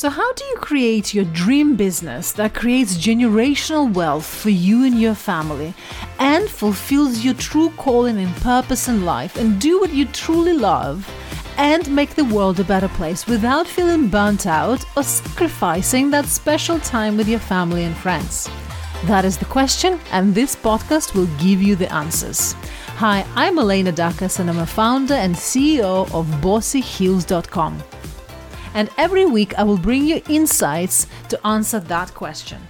So, how do you create your dream business that creates generational wealth for you and your family and fulfills your true calling and purpose in life and do what you truly love and make the world a better place without feeling burnt out or sacrificing that special time with your family and friends? That is the question, and this podcast will give you the answers. Hi, I'm Elena Dakas, and I'm a founder and CEO of BossyHeels.com and every week I will bring you insights to answer that question.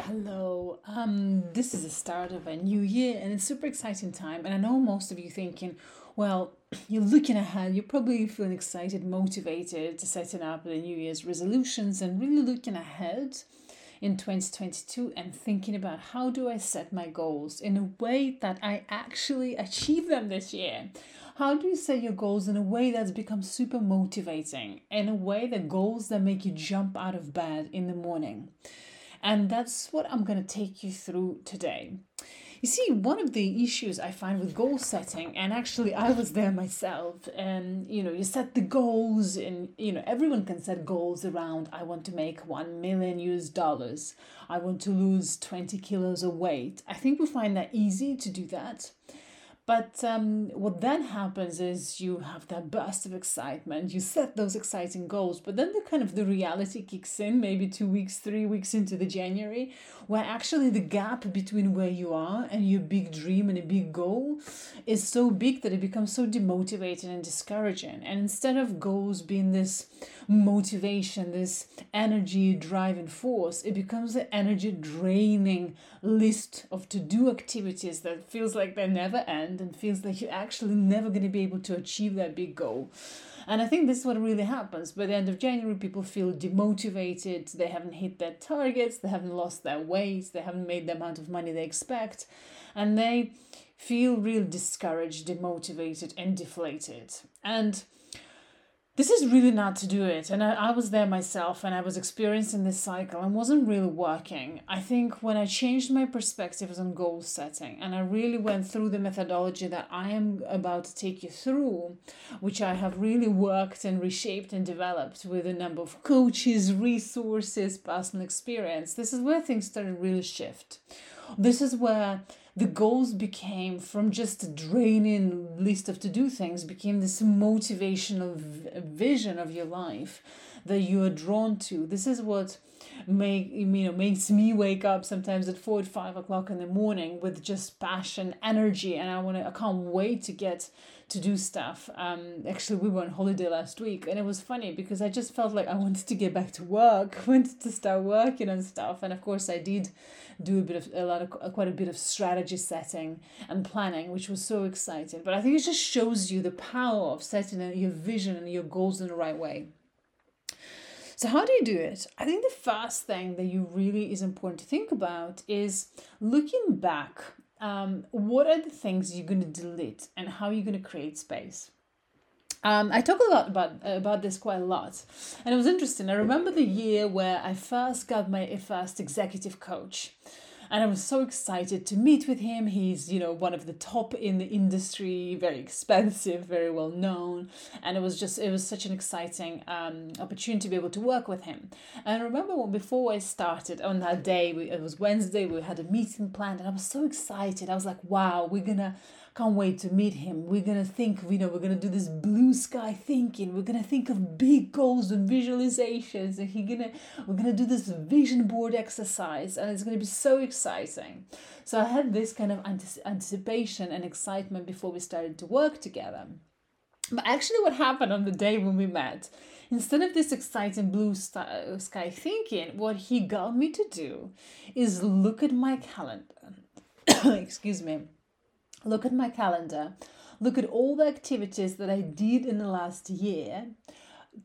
Hello, um, this is the start of a new year and it's super exciting time. And I know most of you thinking, well, you're looking ahead, you're probably feeling excited, motivated to setting up the New Year's resolutions and really looking ahead in 2022 and thinking about how do I set my goals in a way that I actually achieve them this year. How do you set your goals in a way that's become super motivating, in a way that goals that make you jump out of bed in the morning? And that's what I'm going to take you through today. You see, one of the issues I find with goal setting, and actually I was there myself, and you know, you set the goals, and you know, everyone can set goals around I want to make 1 million US dollars, I want to lose 20 kilos of weight. I think we find that easy to do that. But um, what then happens is you have that burst of excitement. You set those exciting goals, but then the kind of the reality kicks in, maybe two weeks, three weeks into the January, where actually the gap between where you are and your big dream and a big goal is so big that it becomes so demotivating and discouraging. And instead of goals being this motivation, this energy driving force, it becomes an energy draining list of to do activities that feels like they never end and feels like you're actually never going to be able to achieve that big goal. And I think this is what really happens. By the end of January, people feel demotivated. They haven't hit their targets. They haven't lost their weight. They haven't made the amount of money they expect. And they feel real discouraged, demotivated, and deflated. And this is really not to do it. And I, I was there myself and I was experiencing this cycle and wasn't really working. I think when I changed my perspectives on goal setting and I really went through the methodology that I am about to take you through, which I have really worked and reshaped and developed with a number of coaches, resources, personal experience, this is where things started really shift. This is where the goals became from just a draining list of to do things became this motivational vision of your life that you are drawn to. This is what make you know makes me wake up sometimes at four or five o'clock in the morning with just passion energy and i want to i can't wait to get to do stuff. Um actually we were on holiday last week and it was funny because i just felt like i wanted to get back to work wanted to start working on stuff. And of course i did do a bit of a lot of quite a bit of strategy setting and planning which was so exciting. But i think it just shows you the power of setting your vision and your goals in the right way so, how do you do it? I think the first thing that you really is important to think about is looking back. Um, what are the things you're going to delete and how you're going to create space? Um, I talk a lot about about this quite a lot, and it was interesting. I remember the year where I first got my first executive coach and I was so excited to meet with him. He's, you know, one of the top in the industry, very expensive, very well known, and it was just it was such an exciting um, opportunity to be able to work with him. And I remember when before I started on that day, we, it was Wednesday, we had a meeting planned, and I was so excited. I was like, "Wow, we're gonna." Can't wait to meet him. We're gonna think, you know, we're gonna do this blue sky thinking. We're gonna think of big goals and visualizations, and he gonna we're gonna do this vision board exercise, and it's gonna be so exciting. So I had this kind of anticipation and excitement before we started to work together. But actually, what happened on the day when we met, instead of this exciting blue sky thinking, what he got me to do is look at my calendar. Excuse me look at my calendar, look at all the activities that I did in the last year,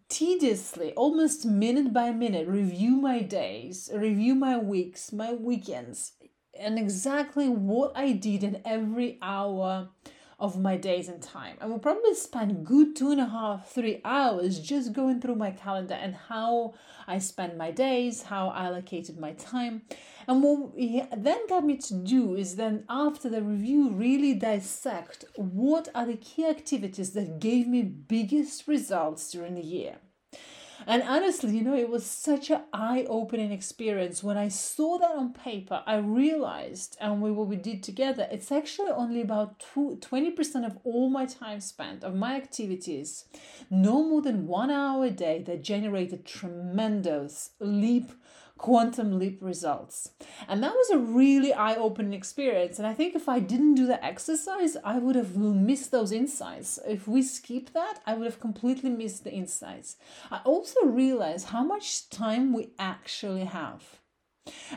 tediously, almost minute by minute, review my days, review my weeks, my weekends, and exactly what I did in every hour of my days and time. I will probably spend good two and a half, three hours just going through my calendar and how I spend my days, how I allocated my time. And what he then got me to do is then after the review really dissect what are the key activities that gave me biggest results during the year. And honestly, you know, it was such an eye opening experience. When I saw that on paper, I realized, and we, what we did together, it's actually only about 20% of all my time spent, of my activities, no more than one hour a day that generated tremendous leap quantum leap results. And that was a really eye opening experience. And I think if I didn't do the exercise, I would have missed those insights. If we skip that, I would have completely missed the insights. I also realized how much time we actually have.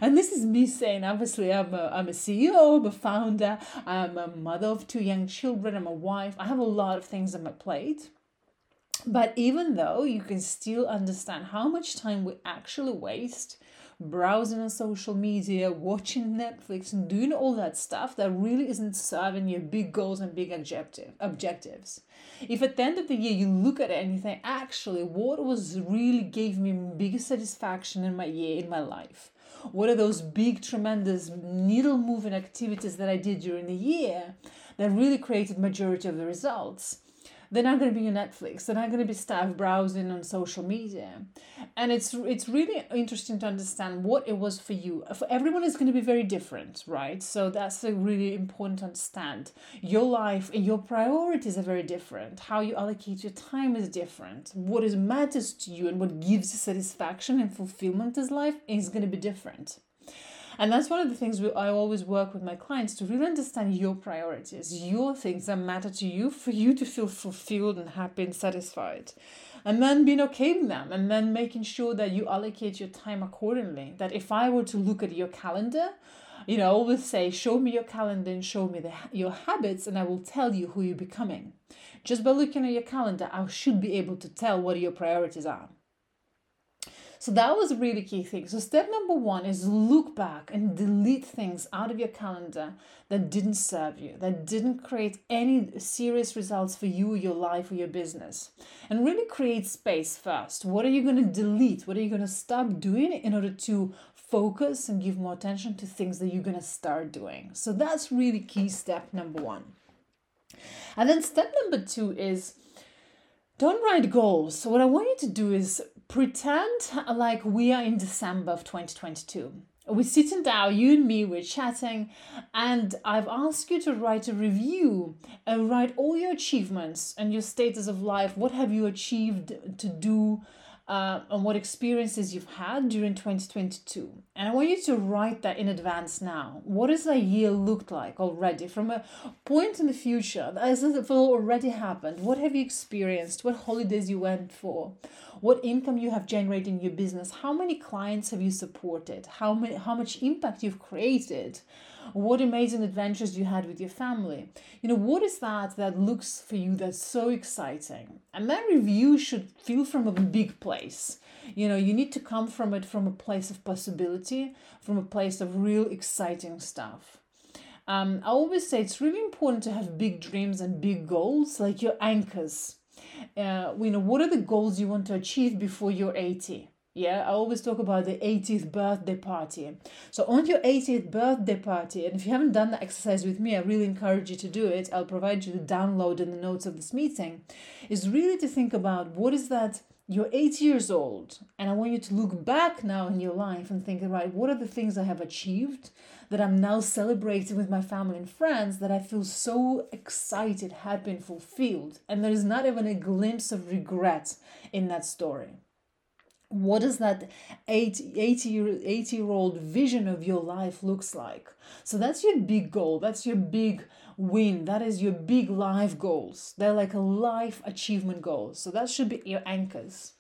And this is me saying, obviously, I'm a, I'm a CEO, I'm a founder, I'm a mother of two young children, I'm a wife, I have a lot of things on my plate. But even though you can still understand how much time we actually waste browsing on social media, watching Netflix, and doing all that stuff that really isn't serving your big goals and big objective objectives. If at the end of the year you look at it and you think, actually, what was really gave me biggest satisfaction in my year, in my life? What are those big, tremendous needle moving activities that I did during the year that really created majority of the results? They're not going to be on Netflix. They're not going to be staff browsing on social media, and it's it's really interesting to understand what it was for you. For everyone is going to be very different, right? So that's a really important to understand. Your life and your priorities are very different. How you allocate your time is different. What is matters to you and what gives you satisfaction and fulfillment as life is going to be different. And that's one of the things we, I always work with my clients to really understand your priorities, your things that matter to you, for you to feel fulfilled and happy and satisfied. And then being okay with them, and then making sure that you allocate your time accordingly. That if I were to look at your calendar, you know, I always say, show me your calendar and show me the, your habits, and I will tell you who you're becoming. Just by looking at your calendar, I should be able to tell what your priorities are. So that was a really key thing. So step number one is look back and delete things out of your calendar that didn't serve you, that didn't create any serious results for you, your life, or your business. And really create space first. What are you going to delete? What are you going to stop doing in order to focus and give more attention to things that you're going to start doing? So that's really key step number one. And then step number two is don't write goals. So, what I want you to do is pretend like we are in December of 2022. We're sitting down, you and me, we're chatting, and I've asked you to write a review and write all your achievements and your status of life. What have you achieved to do uh, and what experiences you've had during 2022. And I want you to write that in advance now. What has a year looked like already from a point in the future as if it already happened? What have you experienced? What holidays you went for? What income you have generated in your business? How many clients have you supported? How many, how much impact you've created? what amazing adventures you had with your family. You know, what is that that looks for you that's so exciting? And that review should feel from a big place. You know, you need to come from it from a place of possibility, from a place of real exciting stuff. Um, I always say it's really important to have big dreams and big goals, like your anchors. Uh, you know, what are the goals you want to achieve before you're 80? Yeah, I always talk about the 80th birthday party. So, on your 80th birthday party, and if you haven't done the exercise with me, I really encourage you to do it. I'll provide you the download in the notes of this meeting. Is really to think about what is that you're 80 years old, and I want you to look back now in your life and think, right, what are the things I have achieved that I'm now celebrating with my family and friends that I feel so excited, happy, and fulfilled? And there is not even a glimpse of regret in that story. What does that 80, 80, year, 80 year old vision of your life looks like? So that's your big goal. That's your big win. That is your big life goals. They're like a life achievement goals so that should be your anchors.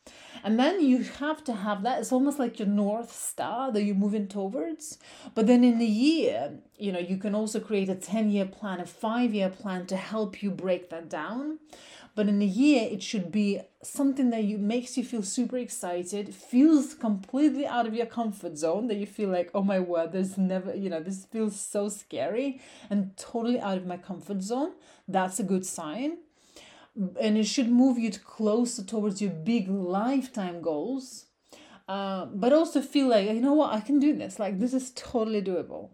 And then you have to have that. It's almost like your north star that you're moving towards. But then in the year you know you can also create a 10 year plan a 5 year plan to help you break that down but in a year it should be something that you makes you feel super excited feels completely out of your comfort zone that you feel like oh my word there's never you know this feels so scary and totally out of my comfort zone. That's a good sign. And it should move you closer towards your big lifetime goals. Uh, but also feel like you know what i can do this. Like this is totally doable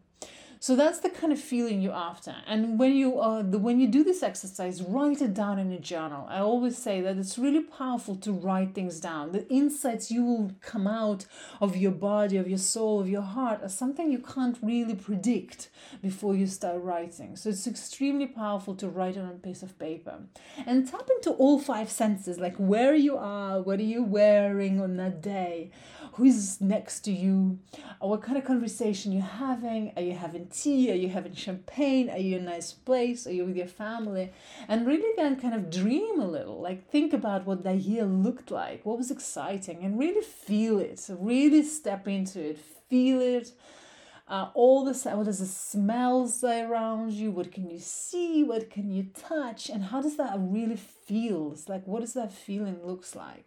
So that's the kind of feeling you're after. And when you uh, the, when you do this exercise, write it down in a journal. I always say that it's really powerful to write things down. The insights you will come out of your body, of your soul, of your heart are something you can't really predict before you start writing. So it's extremely powerful to write it on a piece of paper. And tap into all five senses, like where you are, what are you wearing on that day, who's next to you, what kind of conversation you're having, are you having tea? Are you having champagne? Are you in a nice place? Are you with your family? And really then kind of dream a little, like think about what that year looked like, what was exciting, and really feel it. So really step into it, feel it. Uh, all the what does the smells around you? What can you see? What can you touch? And how does that really feel? It's like what does that feeling looks like?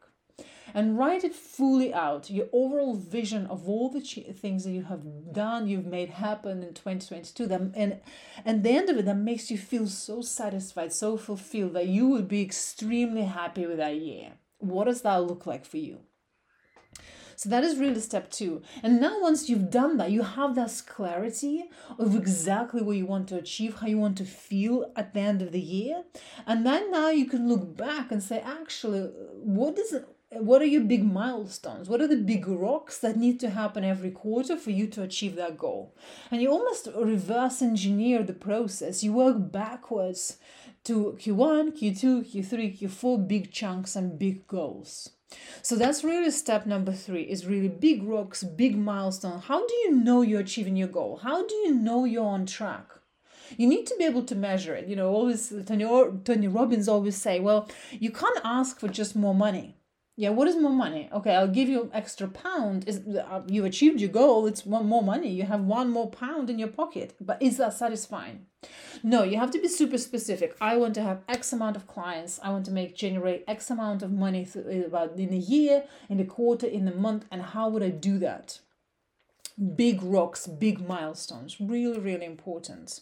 And write it fully out your overall vision of all the things that you have done you've made happen in 2022 them and and the end of it that makes you feel so satisfied so fulfilled that you would be extremely happy with that year what does that look like for you so that is really step two. And now, once you've done that, you have that clarity of exactly what you want to achieve, how you want to feel at the end of the year. And then now you can look back and say, actually, what is it? What are your big milestones? What are the big rocks that need to happen every quarter for you to achieve that goal? And you almost reverse engineer the process. You work backwards to Q1, Q2, Q3, Q4 big chunks and big goals. So that's really step number three is really big rocks, big milestone. How do you know you're achieving your goal? How do you know you're on track? You need to be able to measure it. You know, always Tony, Tony Robbins always say, well, you can't ask for just more money yeah what is more money? Okay i'll give you extra pound. Is uh, you achieved your goal. It's one more money. You have one more pound in your pocket. But is that satisfying? No you have to be super specific. I want to have x amount of clients. I want to make generate x amount of money th- about in a year in a quarter in a month. And how would i do that? Big rocks big milestones. Really really important.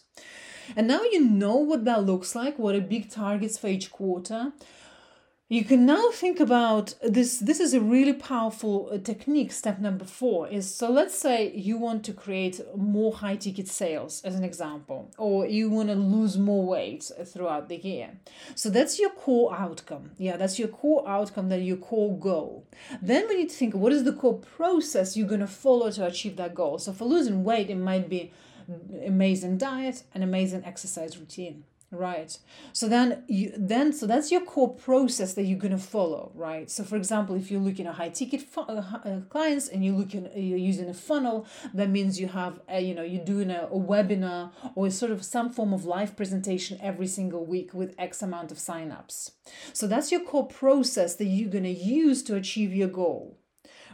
And now you know what that looks like what are big targets for each quarter you can now think about this this is a really powerful uh, technique step number four is so let's say you want to create more high ticket sales as an example or you want to lose more weight throughout the year. So that's your core outcome. Yeah that's your core outcome that your core goal. Then we need to think what is the core process you're going to follow to achieve that goal? So for losing weight it might be amazing diet and amazing exercise routine right. So then you then so that's your core process that you're going to follow right? So for example if you're looking at high ticket fu- uh, uh, clients and you're looking you're using a funnel that means you have a, you know you're doing a, a webinar or sort of some form of live presentation every single week with x amount of signups. So that's your core process that you're going to use to achieve your goal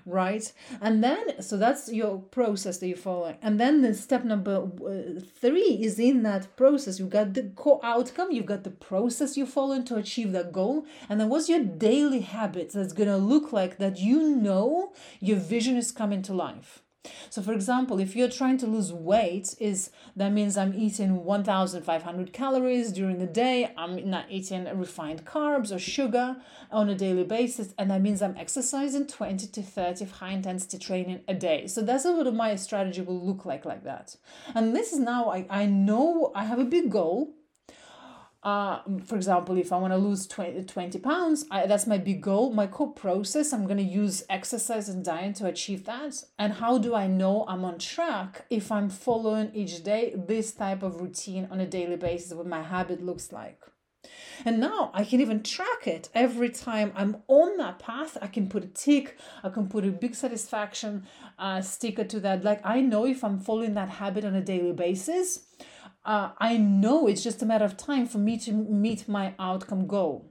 right? And then, so that's your process that you're following. And then the step number uh, three is in that process. You've got the core outcome, you've got the process you're following to achieve that goal. And then what's your daily habits that's going to look like that you know your vision is coming to life? So for example, if you're trying to lose weight, is that means I'm eating 1500 calories during the day, I'm not eating refined carbs or sugar on a daily basis, and that means I'm exercising 20 to 30 high intensity training a day. So that's what my strategy will look like like that. And this is now I, I know I have a big goal uh, for example, if I want to lose 20, 20 pounds, I, that's my big goal, my core process. I'm going to use exercise and diet to achieve that. And how do I know I'm on track if I'm following each day this type of routine on a daily basis, what my habit looks like? And now I can even track it every time I'm on that path. I can put a tick, I can put a big satisfaction uh, sticker to that. Like I know if I'm following that habit on a daily basis uh, I know it's just a matter of time for me to meet my outcome goal.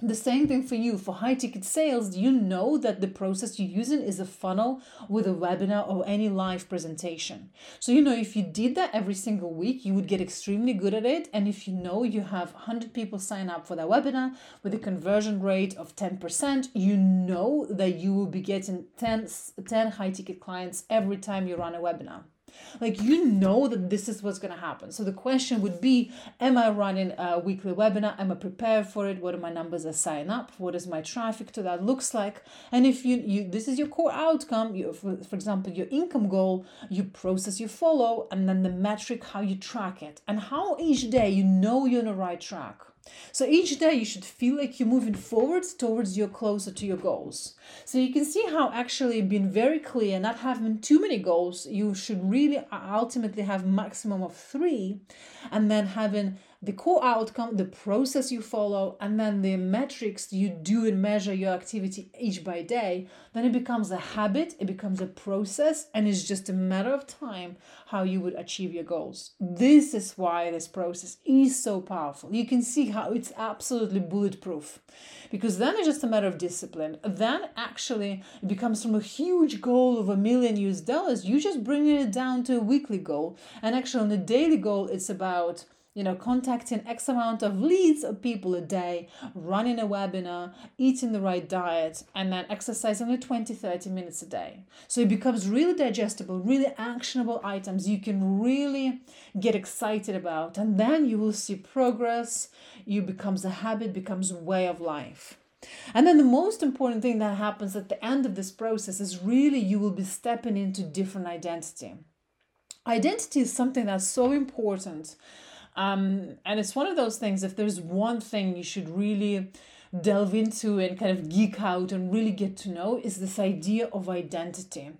The same thing for you. For high ticket sales, you know that the process you're using is a funnel with a webinar or any live presentation. So, you know, if you did that every single week, you would get extremely good at it. And if you know you have 100 people sign up for that webinar with a conversion rate of 10%, you know that you will be getting 10, 10 high ticket clients every time you run a webinar. Like you know that this is what's going to happen. So the question would be Am I running a weekly webinar? Am I prepared for it? What are my numbers I sign up? What is my traffic to that looks like? And if you, you this is your core outcome, you, for, for example, your income goal, you process, you follow, and then the metric, how you track it, and how each day you know you're on the right track. So each day you should feel like you're moving forwards towards your closer to your goals. So you can see how actually being very clear, not having too many goals, you should really ultimately have maximum of three, and then having the core outcome, the process you follow, and then the metrics you do and measure your activity each by day, then it becomes a habit, it becomes a process, and it's just a matter of time how you would achieve your goals. This is why this process is so powerful. You can see how it's absolutely bulletproof because then it's just a matter of discipline. Then actually it becomes from a huge goal of a million US dollars, you just bring it down to a weekly goal. And actually, on a daily goal, it's about you know, contacting X amount of leads of people a day, running a webinar, eating the right diet, and then exercise only 20, 30 minutes a day. So it becomes really digestible, really actionable items you can really get excited about. And then you will see progress. You becomes a habit, becomes a way of life. And then the most important thing that happens at the end of this process is really you will be stepping into different identity. Identity is something that's so important um, and it's one of those things, if there's one thing you should really delve into and kind of geek out and really get to know is this idea of identity.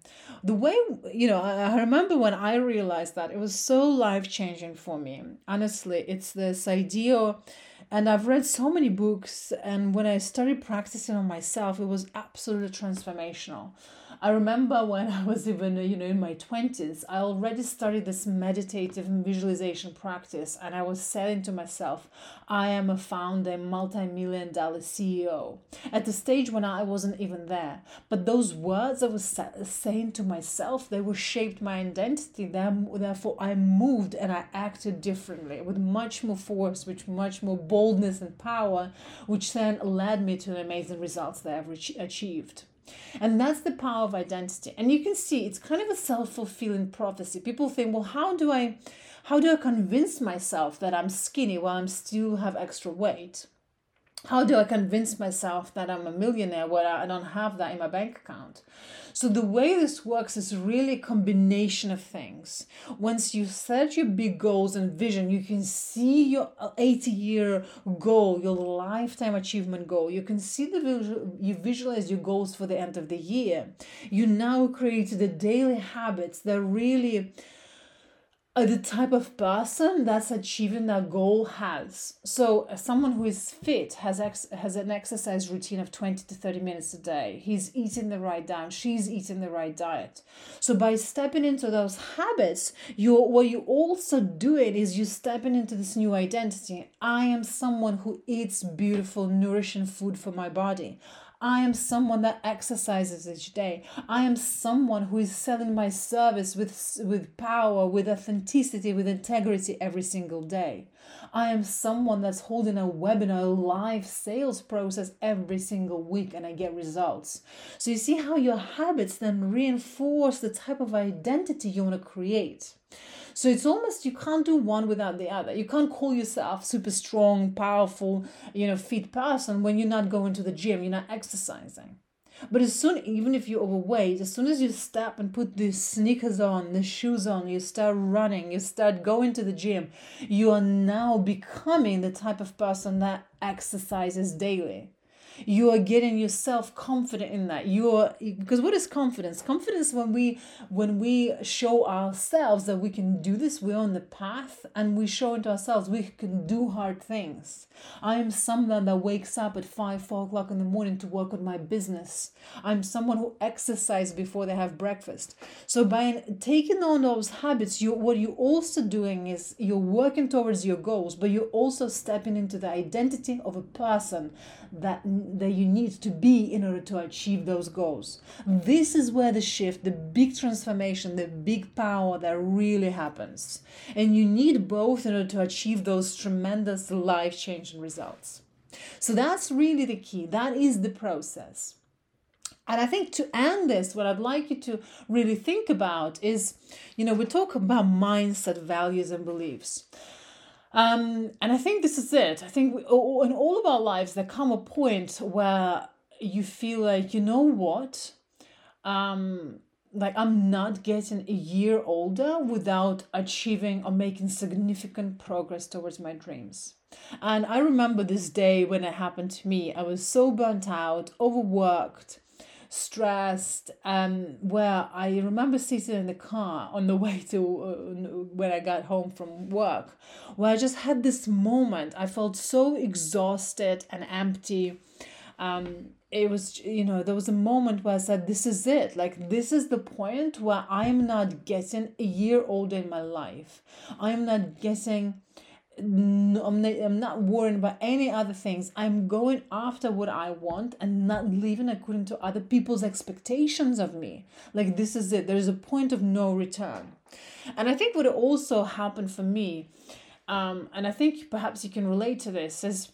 The way, you know, I remember when I realized that it was so life changing for me. Honestly, it's this idea, and I've read so many books, and when I started practicing on myself, it was absolutely transformational. I remember when I was even, you know, in my 20s, I already started this meditative visualization practice and I was saying to myself, I am a founder, multi-million dollar CEO. At the stage when I wasn't even there. But those words I was saying to myself, they were shaped my identity. Therefore, I moved and I acted differently with much more force, with much more boldness and power, which then led me to the amazing results that I've achieved. And that's the power of identity. And you can see it's kind of a self-fulfilling prophecy. People think, well, how do I how do I convince myself that I'm skinny while I'm still have extra weight? How do I convince myself that I'm a millionaire where I don't have that in my bank account? So the way this works is really a combination of things. Once you set your big goals and vision, you can see your 80 year goal, your lifetime achievement goal. You can see the visual, you visualize your goals for the end of the year. You now create the daily habits that really the type of person that's achieving that goal has. So, uh, someone who is fit has ex- has an exercise routine of 20 to 30 minutes a day. He's eating the right diet, she's eating the right diet. So, by stepping into those habits, you what you also doing is you stepping into this new identity. I am someone who eats beautiful, nourishing food for my body. I am someone that exercises each day. I am someone who is selling my service with, with power, with authenticity, with integrity every single day. I am someone that's holding a webinar, live sales process every single week and I get results. So you see how your habits then reinforce the type of identity you want to create. So it's almost you can't do one without the other. You can't call yourself super strong, powerful, you know, fit person when you're not going to the gym, you're not exercising. But as soon, even if you're overweight, as soon as you step and put the sneakers on, the shoes on, you start running, you start going to the gym, you are now becoming the type of person that exercises daily you are getting yourself confident in that. You are because what is confidence? Confidence when we when we show ourselves that we can do this we're on the path and we show it ourselves we can do hard things. I am someone that wakes up at five four o'clock in the morning to work on my business. I'm someone who exercises before they have breakfast. So by taking on those habits you what you're also doing is you're working towards your goals but you're also stepping into the identity of a person that that you need to be in order to achieve those goals. This is where the shift, the big transformation, the big power that really happens. And you need both in order to achieve those tremendous life changing results. So that's really the key. That is the process. And I think to end this, what I'd like you to really think about is, you know, we talk about mindset, values, and beliefs. Um, and I think this is it. I think we, in all of our lives, there come a point where you feel like, you know what? Um, like I'm not getting a year older without achieving or making significant progress towards my dreams. And I remember this day when it happened to me. I was so burnt out, overworked, stressed, um, where I remember sitting in the car on the way to uh, when I got home from work, where I just had this moment. I felt so exhausted and empty. Um, it was you know there was a moment where i said this is it like this is the point where i'm not getting a year older in my life i'm not getting I'm not, I'm not worrying about any other things. I'm going after what I want and not living according to other people's expectations of me. Like, this is it. There's a point of no return. And I think what also happened for me, um, and I think perhaps you can relate to this, is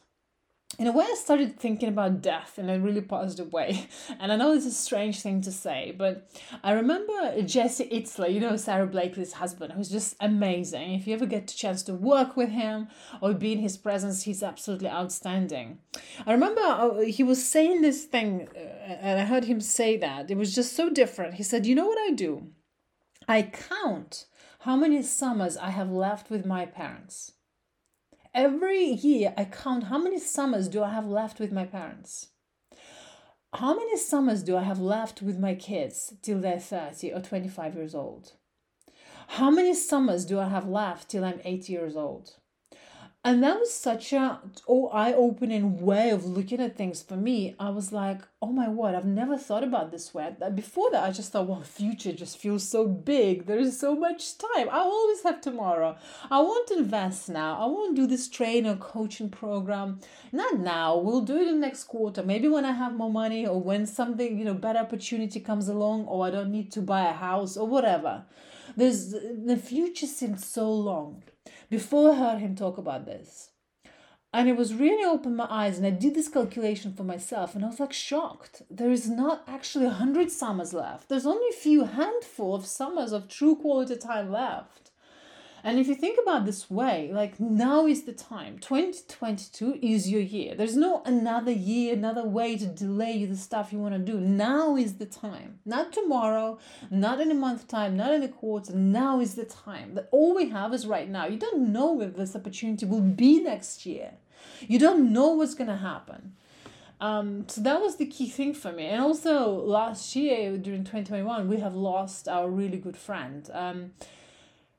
in a way, I started thinking about death in a really positive way. And I know it's a strange thing to say, but I remember Jesse Itzler, you know, Sara Blakely's husband, who's just amazing. If you ever get a chance to work with him or be in his presence, he's absolutely outstanding. I remember uh, he was saying this thing, uh, and I heard him say that. It was just so different. He said, You know what I do? I count how many summers I have left with my parents every year I count how many summers do I have left with my parents? How many summers do I have left with my kids till they're 30 or 25 years old? How many summers do I have left till I'm 80 years old? and that was such a oh, eye-opening way of looking at things for me i was like oh my word i've never thought about this way. Before that i just thought well future just feels so big. There's so much time. I always have tomorrow. I want to invest now. I want to do this training or coaching program. Not now. We'll do it in the next quarter. Maybe when i have more money or when something you know better opportunity comes along or i don't need to buy a house or whatever. There's the future seems so long. Before I heard him talk about this. And it was really opened my eyes, and I did this calculation for myself, and I was like shocked. There is not actually a hundred summers left. There's only a few handful of summers of true quality time left. And if you think about this way, like now is the time. 2022 is your year. There's no another year, another way to delay you the stuff you want to do. Now is the time. Not tomorrow, not in a month time, not in a quarter. Now is the time. That all we have is right now. You don't know if this opportunity will be next year. You don't know what's going to happen. Um, so that was the key thing for me. And also last year during 2021, we have lost our really good friend. Um,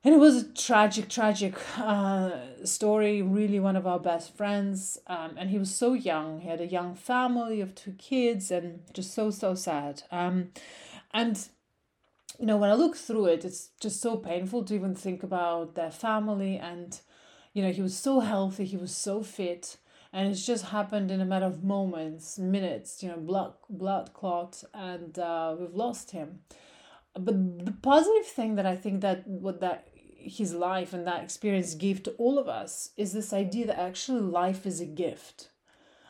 and it was a tragic tragic uh, story really one of our best friends um, and he was so young he had a young family of two kids and just so so sad um, and you know when i look through it it's just so painful to even think about their family and you know he was so healthy he was so fit and it's just happened in a matter of moments minutes you know blood blood clot and uh, we've lost him but the positive thing that i think that what that his life and that experience gave to all of us is this idea that actually life is a gift.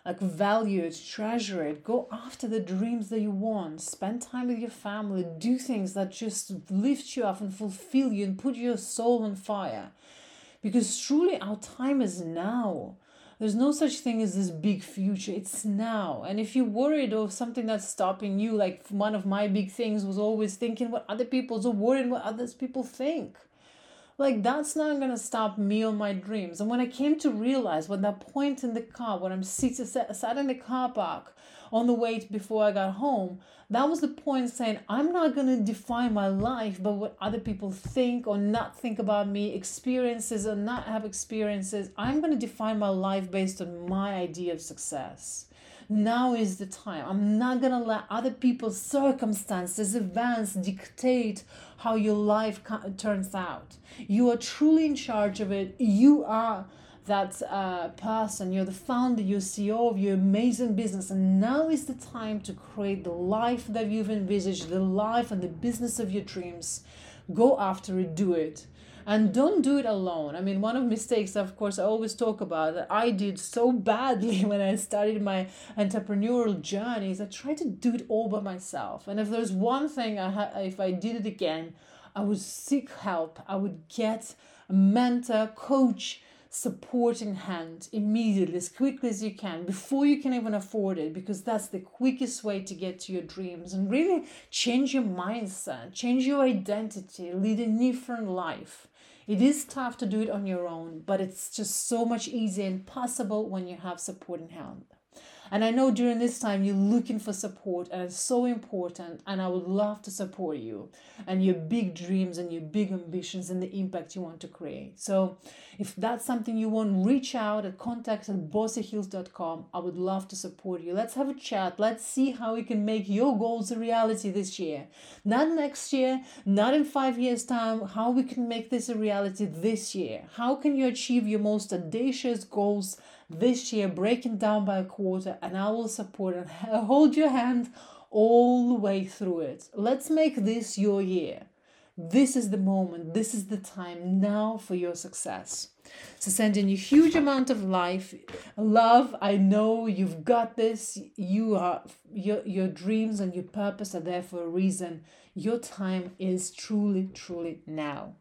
Like, value it, treasure it, go after the dreams that you want, spend time with your family, do things that just lift you up and fulfill you and put your soul on fire. Because truly, our time is now. There's no such thing as this big future. It's now. And if you're worried of something that's stopping you, like one of my big things was always thinking what other people's or worrying what others people think like that's not gonna stop me on my dreams. And when I came to realize when that point in the car, when I'm seated sat in the car park on the way before I got home, that was the point saying I'm not gonna define my life by what other people think or not think about me, experiences or not have experiences. I'm gonna define my life based on my idea of success. Now is the time. I'm not gonna let other people's circumstances, events dictate how your life turns out. You are truly in charge of it. You are that uh, person, you're the founder, you're CEO of your amazing business, and now is the time to create the life that you've envisaged, the life and the business of your dreams. Go after it, do it. And don't do it alone. I mean one of mistakes of course i always talk about that i did so badly when i started my entrepreneurial journey is i tried to do it all by myself. And if there's one thing i ha- if i did it again i would seek help. I would get a mentor coach supporting hand immediately as quickly as you can before you can even afford it because that's the quickest way to get to your dreams and really change your mindset change your identity lead a different life it is tough to do it on your own but it's just so much easier and possible when you have supporting hand and I know during this time you're looking for support, and it's so important. And I would love to support you and your big dreams and your big ambitions and the impact you want to create. So, if that's something you want, reach out at contact at bossyheels.com. I would love to support you. Let's have a chat. Let's see how we can make your goals a reality this year. Not next year, not in five years' time, how we can make this a reality this year. How can you achieve your most audacious goals? This year, breaking down by a quarter, and I will support and hold your hand all the way through it. Let's make this your year. This is the moment, this is the time now for your success. So sending you huge amount of life, love. I know you've got this. You are your your dreams and your purpose are there for a reason. Your time is truly, truly now.